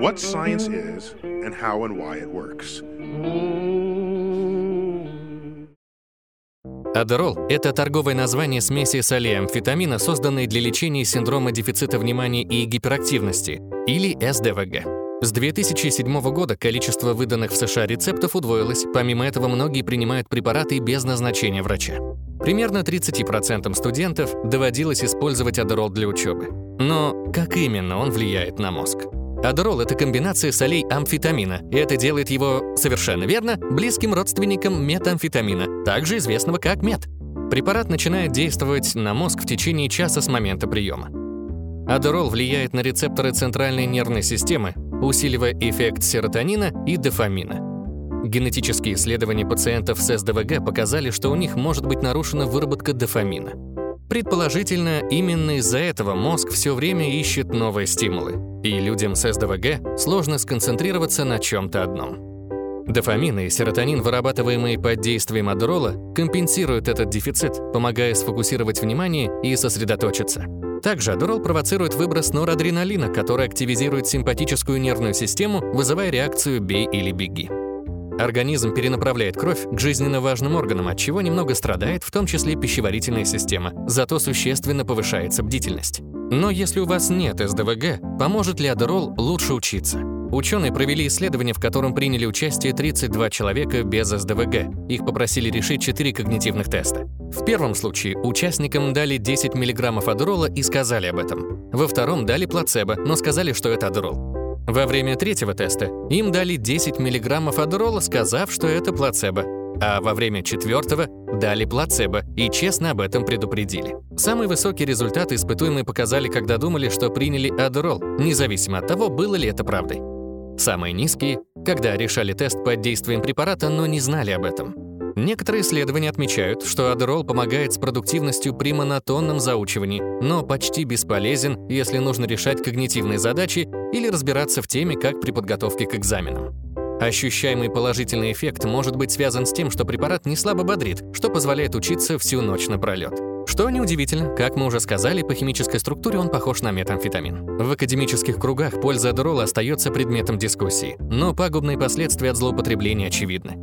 what science is and how and why it works. Адерол – это торговое название смеси солей амфетамина, созданной для лечения синдрома дефицита внимания и гиперактивности, или СДВГ. С 2007 года количество выданных в США рецептов удвоилось, помимо этого многие принимают препараты без назначения врача. Примерно 30% студентов доводилось использовать адерол для учебы. Но как именно он влияет на мозг? Адерол — это комбинация солей амфетамина, и это делает его, совершенно верно, близким родственником метамфетамина, также известного как мет. Препарат начинает действовать на мозг в течение часа с момента приема. Адерол влияет на рецепторы центральной нервной системы, усиливая эффект серотонина и дофамина. Генетические исследования пациентов с СДВГ показали, что у них может быть нарушена выработка дофамина. Предположительно, именно из-за этого мозг все время ищет новые стимулы, и людям с СДВГ сложно сконцентрироваться на чем-то одном. Дофамин и серотонин, вырабатываемые под действием адерола, компенсируют этот дефицит, помогая сфокусировать внимание и сосредоточиться. Также адерол провоцирует выброс норадреналина, который активизирует симпатическую нервную систему, вызывая реакцию «бей или беги». Организм перенаправляет кровь к жизненно важным органам, от чего немного страдает, в том числе пищеварительная система, зато существенно повышается бдительность. Но если у вас нет СДВГ, поможет ли адерол лучше учиться? Ученые провели исследование, в котором приняли участие 32 человека без СДВГ. Их попросили решить 4 когнитивных теста. В первом случае участникам дали 10 мг адерола и сказали об этом. Во втором дали плацебо, но сказали, что это адерол. Во время третьего теста им дали 10 мг адерола, сказав, что это плацебо, а во время четвертого дали плацебо и честно об этом предупредили. Самый высокий результат испытуемые показали, когда думали, что приняли адерол, независимо от того, было ли это правдой. Самые низкие, когда решали тест под действием препарата, но не знали об этом. Некоторые исследования отмечают, что адерол помогает с продуктивностью при монотонном заучивании, но почти бесполезен, если нужно решать когнитивные задачи или разбираться в теме, как при подготовке к экзаменам. Ощущаемый положительный эффект может быть связан с тем, что препарат не слабо бодрит, что позволяет учиться всю ночь напролет. Что неудивительно, как мы уже сказали, по химической структуре он похож на метамфетамин. В академических кругах польза адерола остается предметом дискуссии, но пагубные последствия от злоупотребления очевидны.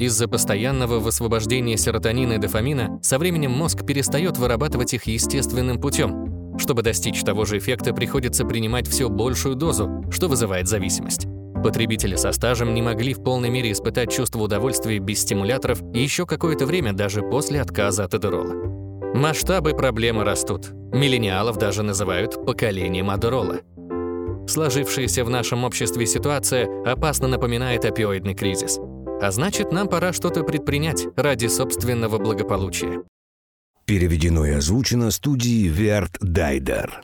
Из-за постоянного высвобождения серотонина и дофамина со временем мозг перестает вырабатывать их естественным путем. Чтобы достичь того же эффекта, приходится принимать все большую дозу, что вызывает зависимость. Потребители со стажем не могли в полной мере испытать чувство удовольствия без стимуляторов еще какое-то время даже после отказа от адерола. Масштабы проблемы растут. Миллениалов даже называют поколением адерола. Сложившаяся в нашем обществе ситуация опасно напоминает опиоидный кризис – а значит, нам пора что-то предпринять ради собственного благополучия. Переведено и озвучено студией Верт Дайдер.